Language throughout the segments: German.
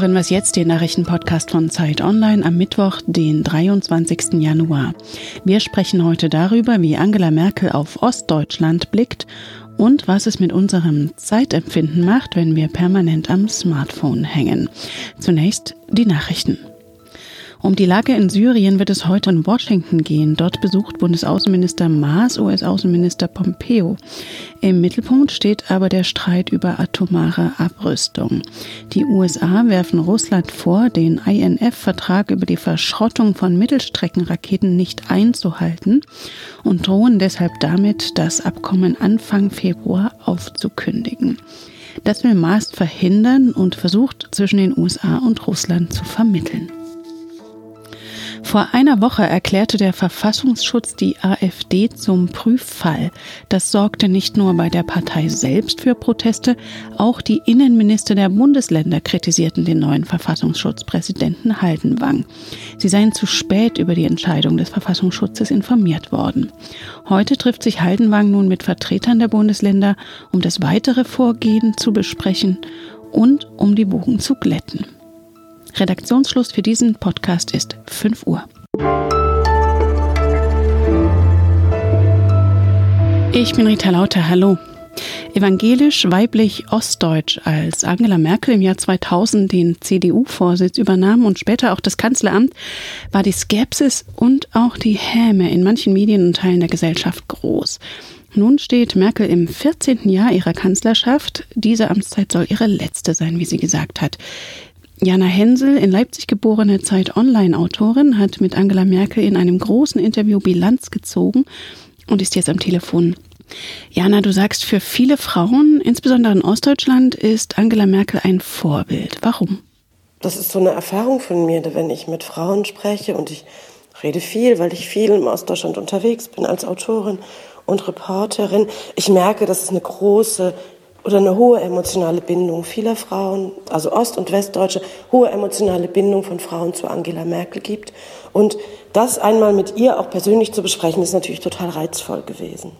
hören Was jetzt, den Nachrichtenpodcast von Zeit Online am Mittwoch, den 23. Januar. Wir sprechen heute darüber, wie Angela Merkel auf Ostdeutschland blickt und was es mit unserem Zeitempfinden macht, wenn wir permanent am Smartphone hängen. Zunächst die Nachrichten. Um die Lage in Syrien wird es heute in Washington gehen. Dort besucht Bundesaußenminister Maas US-Außenminister Pompeo. Im Mittelpunkt steht aber der Streit über atomare Abrüstung. Die USA werfen Russland vor, den INF-Vertrag über die Verschrottung von Mittelstreckenraketen nicht einzuhalten und drohen deshalb damit, das Abkommen Anfang Februar aufzukündigen. Das will Maas verhindern und versucht zwischen den USA und Russland zu vermitteln. Vor einer Woche erklärte der Verfassungsschutz die AfD zum Prüffall. Das sorgte nicht nur bei der Partei selbst für Proteste, auch die Innenminister der Bundesländer kritisierten den neuen Verfassungsschutzpräsidenten Haldenwang. Sie seien zu spät über die Entscheidung des Verfassungsschutzes informiert worden. Heute trifft sich Haldenwang nun mit Vertretern der Bundesländer, um das weitere Vorgehen zu besprechen und um die Wogen zu glätten. Redaktionsschluss für diesen Podcast ist 5 Uhr. Ich bin Rita Lauter, hallo. Evangelisch, weiblich, ostdeutsch, als Angela Merkel im Jahr 2000 den CDU-Vorsitz übernahm und später auch das Kanzleramt, war die Skepsis und auch die Häme in manchen Medien und Teilen der Gesellschaft groß. Nun steht Merkel im 14. Jahr ihrer Kanzlerschaft. Diese Amtszeit soll ihre letzte sein, wie sie gesagt hat. Jana Hensel, in Leipzig geborene Zeit Online-Autorin, hat mit Angela Merkel in einem großen Interview Bilanz gezogen und ist jetzt am Telefon. Jana, du sagst, für viele Frauen, insbesondere in Ostdeutschland, ist Angela Merkel ein Vorbild. Warum? Das ist so eine Erfahrung von mir, wenn ich mit Frauen spreche und ich rede viel, weil ich viel im Ostdeutschland unterwegs bin als Autorin und Reporterin. Ich merke, dass es eine große oder eine hohe emotionale Bindung vieler Frauen, also Ost- und Westdeutsche, hohe emotionale Bindung von Frauen zu Angela Merkel gibt. Und das einmal mit ihr auch persönlich zu besprechen, ist natürlich total reizvoll gewesen.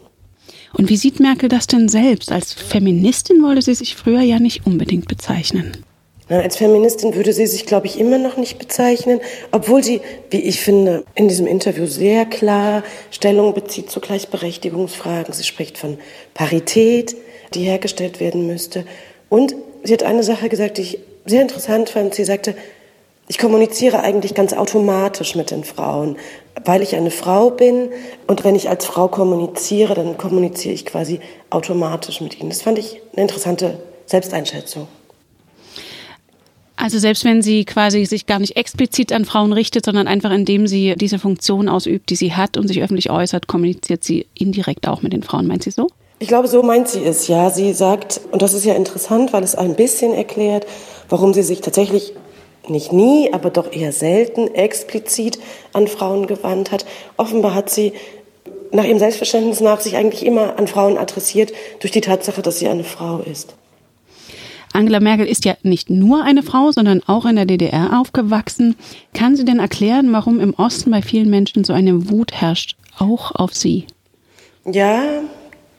Und wie sieht Merkel das denn selbst? Als Feministin wollte sie sich früher ja nicht unbedingt bezeichnen. Als Feministin würde sie sich, glaube ich, immer noch nicht bezeichnen, obwohl sie, wie ich finde, in diesem Interview sehr klar Stellung bezieht zu Gleichberechtigungsfragen. Sie spricht von Parität, die hergestellt werden müsste. Und sie hat eine Sache gesagt, die ich sehr interessant fand. Sie sagte, ich kommuniziere eigentlich ganz automatisch mit den Frauen, weil ich eine Frau bin. Und wenn ich als Frau kommuniziere, dann kommuniziere ich quasi automatisch mit ihnen. Das fand ich eine interessante Selbsteinschätzung. Also selbst wenn sie quasi sich gar nicht explizit an Frauen richtet, sondern einfach indem sie diese Funktion ausübt, die sie hat und sich öffentlich äußert, kommuniziert sie indirekt auch mit den Frauen. Meint sie so? Ich glaube, so meint sie es, ja. Sie sagt, und das ist ja interessant, weil es ein bisschen erklärt, warum sie sich tatsächlich nicht nie, aber doch eher selten explizit an Frauen gewandt hat. Offenbar hat sie nach ihrem Selbstverständnis nach sich eigentlich immer an Frauen adressiert durch die Tatsache, dass sie eine Frau ist. Angela Merkel ist ja nicht nur eine Frau, sondern auch in der DDR aufgewachsen. Kann sie denn erklären, warum im Osten bei vielen Menschen so eine Wut herrscht, auch auf sie? Ja,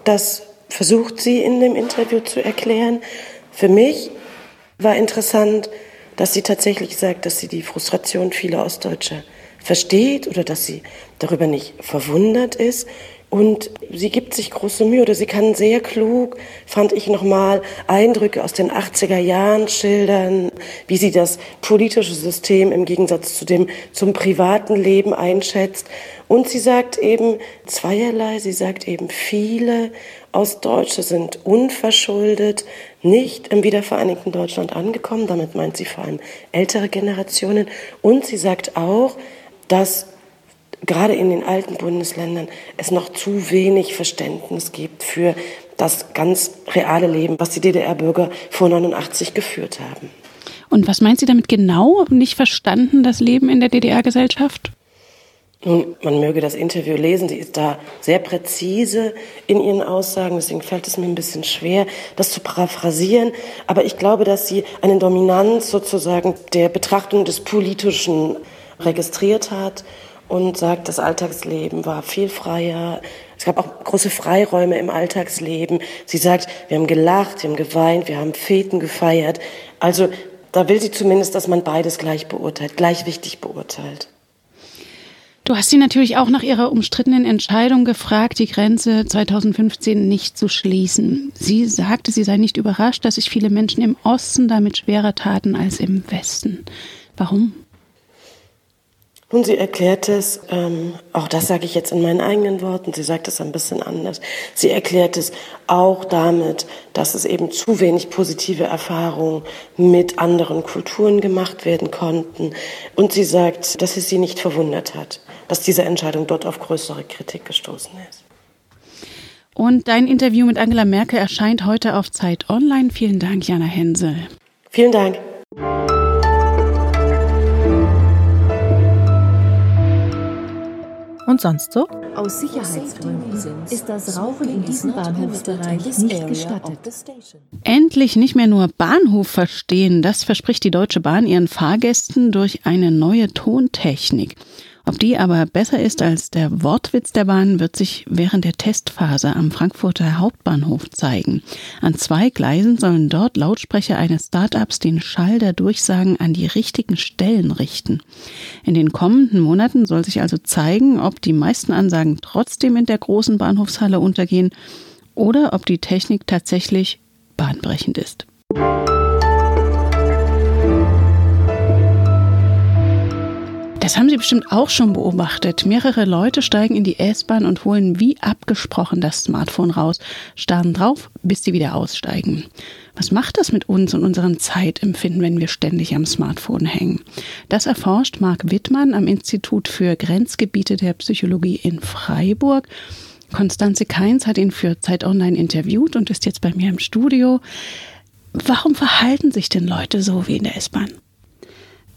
das versucht sie in dem Interview zu erklären. Für mich war interessant, dass sie tatsächlich sagt, dass sie die Frustration vieler Ostdeutscher versteht oder dass sie darüber nicht verwundert ist. Und sie gibt sich große Mühe oder sie kann sehr klug, fand ich nochmal, Eindrücke aus den 80er Jahren schildern, wie sie das politische System im Gegensatz zu dem zum privaten Leben einschätzt. Und sie sagt eben zweierlei. Sie sagt eben, viele Ostdeutsche sind unverschuldet nicht im wiedervereinigten Deutschland angekommen. Damit meint sie vor allem ältere Generationen. Und sie sagt auch, dass gerade in den alten Bundesländern es noch zu wenig Verständnis gibt für das ganz reale Leben, was die DDR-Bürger vor 89 geführt haben. Und was meint sie damit genau? Nicht verstanden, das Leben in der DDR-Gesellschaft? Nun, man möge das Interview lesen, sie ist da sehr präzise in ihren Aussagen, deswegen fällt es mir ein bisschen schwer, das zu paraphrasieren. Aber ich glaube, dass sie eine Dominanz sozusagen der Betrachtung des Politischen registriert hat und sagt, das Alltagsleben war viel freier. Es gab auch große Freiräume im Alltagsleben. Sie sagt, wir haben gelacht, wir haben geweint, wir haben Feten gefeiert. Also Da will sie zumindest, dass man beides gleich beurteilt, gleich wichtig beurteilt. Du hast sie natürlich auch nach ihrer umstrittenen Entscheidung gefragt, die Grenze 2015 nicht zu schließen. Sie sagte, sie sei nicht überrascht, dass sich viele Menschen im Osten damit schwerer taten als im Westen. Warum? Nun, sie erklärt es, ähm, auch das sage ich jetzt in meinen eigenen Worten, sie sagt es ein bisschen anders. Sie erklärt es auch damit, dass es eben zu wenig positive Erfahrungen mit anderen Kulturen gemacht werden konnten. Und sie sagt, dass es sie nicht verwundert hat, dass diese Entscheidung dort auf größere Kritik gestoßen ist. Und dein Interview mit Angela Merkel erscheint heute auf Zeit Online. Vielen Dank, Jana Hensel. Vielen Dank. Und sonst so? Aus Sicherheitsgründen ist das Rauchen in diesem Bahnhofsbereich nicht gestattet. Endlich nicht mehr nur Bahnhof verstehen, das verspricht die Deutsche Bahn ihren Fahrgästen durch eine neue Tontechnik. Ob die aber besser ist als der Wortwitz der Bahn, wird sich während der Testphase am Frankfurter Hauptbahnhof zeigen. An zwei Gleisen sollen dort Lautsprecher eines Startups den Schall der Durchsagen an die richtigen Stellen richten. In den kommenden Monaten soll sich also zeigen, ob die meisten Ansagen trotzdem in der großen Bahnhofshalle untergehen oder ob die Technik tatsächlich bahnbrechend ist. Das haben Sie bestimmt auch schon beobachtet. Mehrere Leute steigen in die S-Bahn und holen wie abgesprochen das Smartphone raus, starren drauf, bis sie wieder aussteigen. Was macht das mit uns und unserem Zeitempfinden, wenn wir ständig am Smartphone hängen? Das erforscht Marc Wittmann am Institut für Grenzgebiete der Psychologie in Freiburg. Konstanze Keins hat ihn für Zeit Online interviewt und ist jetzt bei mir im Studio. Warum verhalten sich denn Leute so wie in der S-Bahn?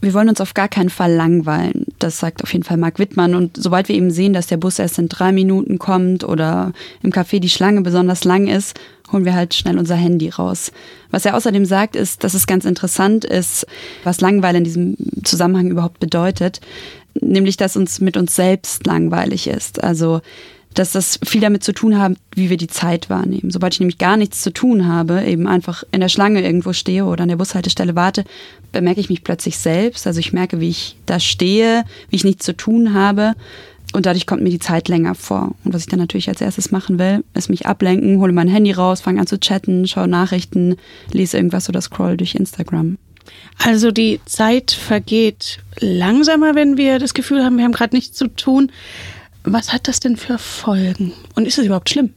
Wir wollen uns auf gar keinen Fall langweilen. Das sagt auf jeden Fall Marc Wittmann. Und sobald wir eben sehen, dass der Bus erst in drei Minuten kommt oder im Café die Schlange besonders lang ist, holen wir halt schnell unser Handy raus. Was er außerdem sagt, ist, dass es ganz interessant ist, was Langweile in diesem Zusammenhang überhaupt bedeutet. Nämlich, dass uns mit uns selbst langweilig ist. Also, dass das viel damit zu tun hat, wie wir die Zeit wahrnehmen. Sobald ich nämlich gar nichts zu tun habe, eben einfach in der Schlange irgendwo stehe oder an der Bushaltestelle warte, bemerke ich mich plötzlich selbst. Also ich merke, wie ich da stehe, wie ich nichts zu tun habe. Und dadurch kommt mir die Zeit länger vor. Und was ich dann natürlich als erstes machen will, ist mich ablenken, hole mein Handy raus, fange an zu chatten, schaue Nachrichten, lese irgendwas oder scroll durch Instagram. Also die Zeit vergeht langsamer, wenn wir das Gefühl haben, wir haben gerade nichts zu tun. Was hat das denn für Folgen? Und ist es überhaupt schlimm?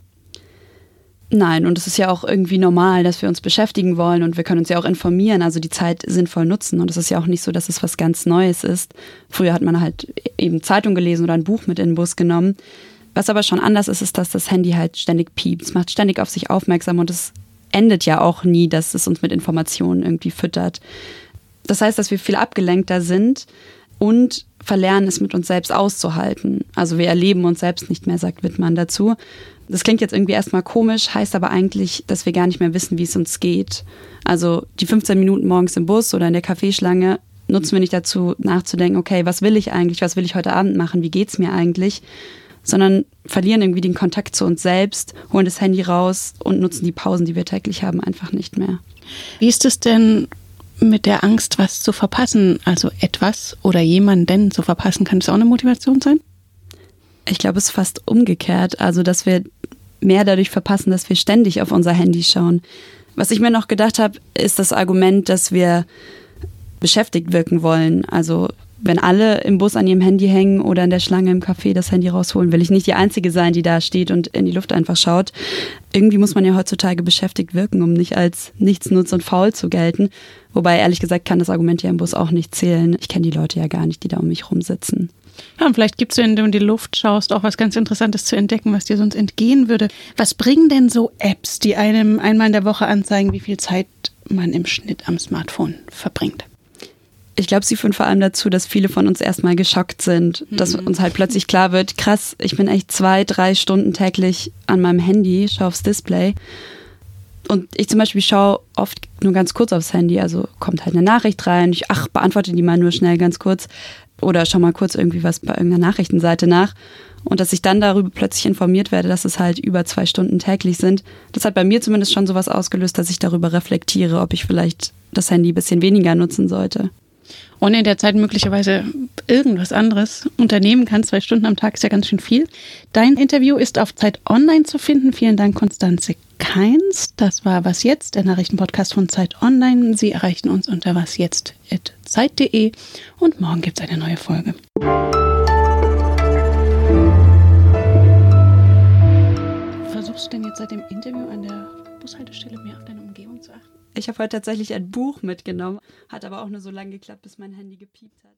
Nein, und es ist ja auch irgendwie normal, dass wir uns beschäftigen wollen und wir können uns ja auch informieren, also die Zeit sinnvoll nutzen. Und es ist ja auch nicht so, dass es was ganz Neues ist. Früher hat man halt eben Zeitung gelesen oder ein Buch mit in den Bus genommen. Was aber schon anders ist, ist, dass das Handy halt ständig piept. Es macht ständig auf sich aufmerksam und es endet ja auch nie, dass es uns mit Informationen irgendwie füttert. Das heißt, dass wir viel abgelenkter sind und verlernen, es mit uns selbst auszuhalten. Also wir erleben uns selbst nicht mehr, sagt Wittmann dazu. Das klingt jetzt irgendwie erstmal komisch, heißt aber eigentlich, dass wir gar nicht mehr wissen, wie es uns geht. Also die 15 Minuten morgens im Bus oder in der Kaffeeschlange nutzen wir nicht dazu, nachzudenken, okay, was will ich eigentlich, was will ich heute Abend machen, wie geht's mir eigentlich, sondern verlieren irgendwie den Kontakt zu uns selbst, holen das Handy raus und nutzen die Pausen, die wir täglich haben, einfach nicht mehr. Wie ist es denn mit der Angst, was zu verpassen, also etwas oder jemanden zu verpassen, kann das auch eine Motivation sein? Ich glaube, es ist fast umgekehrt. Also, dass wir mehr dadurch verpassen, dass wir ständig auf unser Handy schauen. Was ich mir noch gedacht habe, ist das Argument, dass wir beschäftigt wirken wollen. Also wenn alle im Bus an ihrem Handy hängen oder in der Schlange im Café das Handy rausholen, will ich nicht die Einzige sein, die da steht und in die Luft einfach schaut. Irgendwie muss man ja heutzutage beschäftigt wirken, um nicht als nichtsnutz und faul zu gelten. Wobei, ehrlich gesagt, kann das Argument ja im Bus auch nicht zählen. Ich kenne die Leute ja gar nicht, die da um mich rumsitzen. Ja, und vielleicht gibt es, wenn du in die Luft schaust, auch was ganz Interessantes zu entdecken, was dir sonst entgehen würde. Was bringen denn so Apps, die einem einmal in der Woche anzeigen, wie viel Zeit man im Schnitt am Smartphone verbringt? Ich glaube, sie führen vor allem dazu, dass viele von uns erstmal geschockt sind, mhm. dass uns halt plötzlich klar wird, krass, ich bin echt zwei, drei Stunden täglich an meinem Handy, schaue aufs Display. Und ich zum Beispiel schaue oft nur ganz kurz aufs Handy, also kommt halt eine Nachricht rein, ich ach, beantworte die mal nur schnell ganz kurz oder schau mal kurz irgendwie was bei irgendeiner Nachrichtenseite nach. Und dass ich dann darüber plötzlich informiert werde, dass es halt über zwei Stunden täglich sind, das hat bei mir zumindest schon sowas ausgelöst, dass ich darüber reflektiere, ob ich vielleicht das Handy ein bisschen weniger nutzen sollte. Und in der Zeit möglicherweise irgendwas anderes unternehmen kann. Zwei Stunden am Tag ist ja ganz schön viel. Dein Interview ist auf Zeit Online zu finden. Vielen Dank, Konstanze Keins. Das war Was Jetzt, der Nachrichtenpodcast von Zeit Online. Sie erreichen uns unter wasjetzt.zeit.de und morgen gibt es eine neue Folge. Versuchst du denn jetzt seit dem Interview an der Bushaltestelle mehr auf deine Umgebung zu achten? Ich habe heute tatsächlich ein Buch mitgenommen, hat aber auch nur so lange geklappt, bis mein Handy gepiept hat.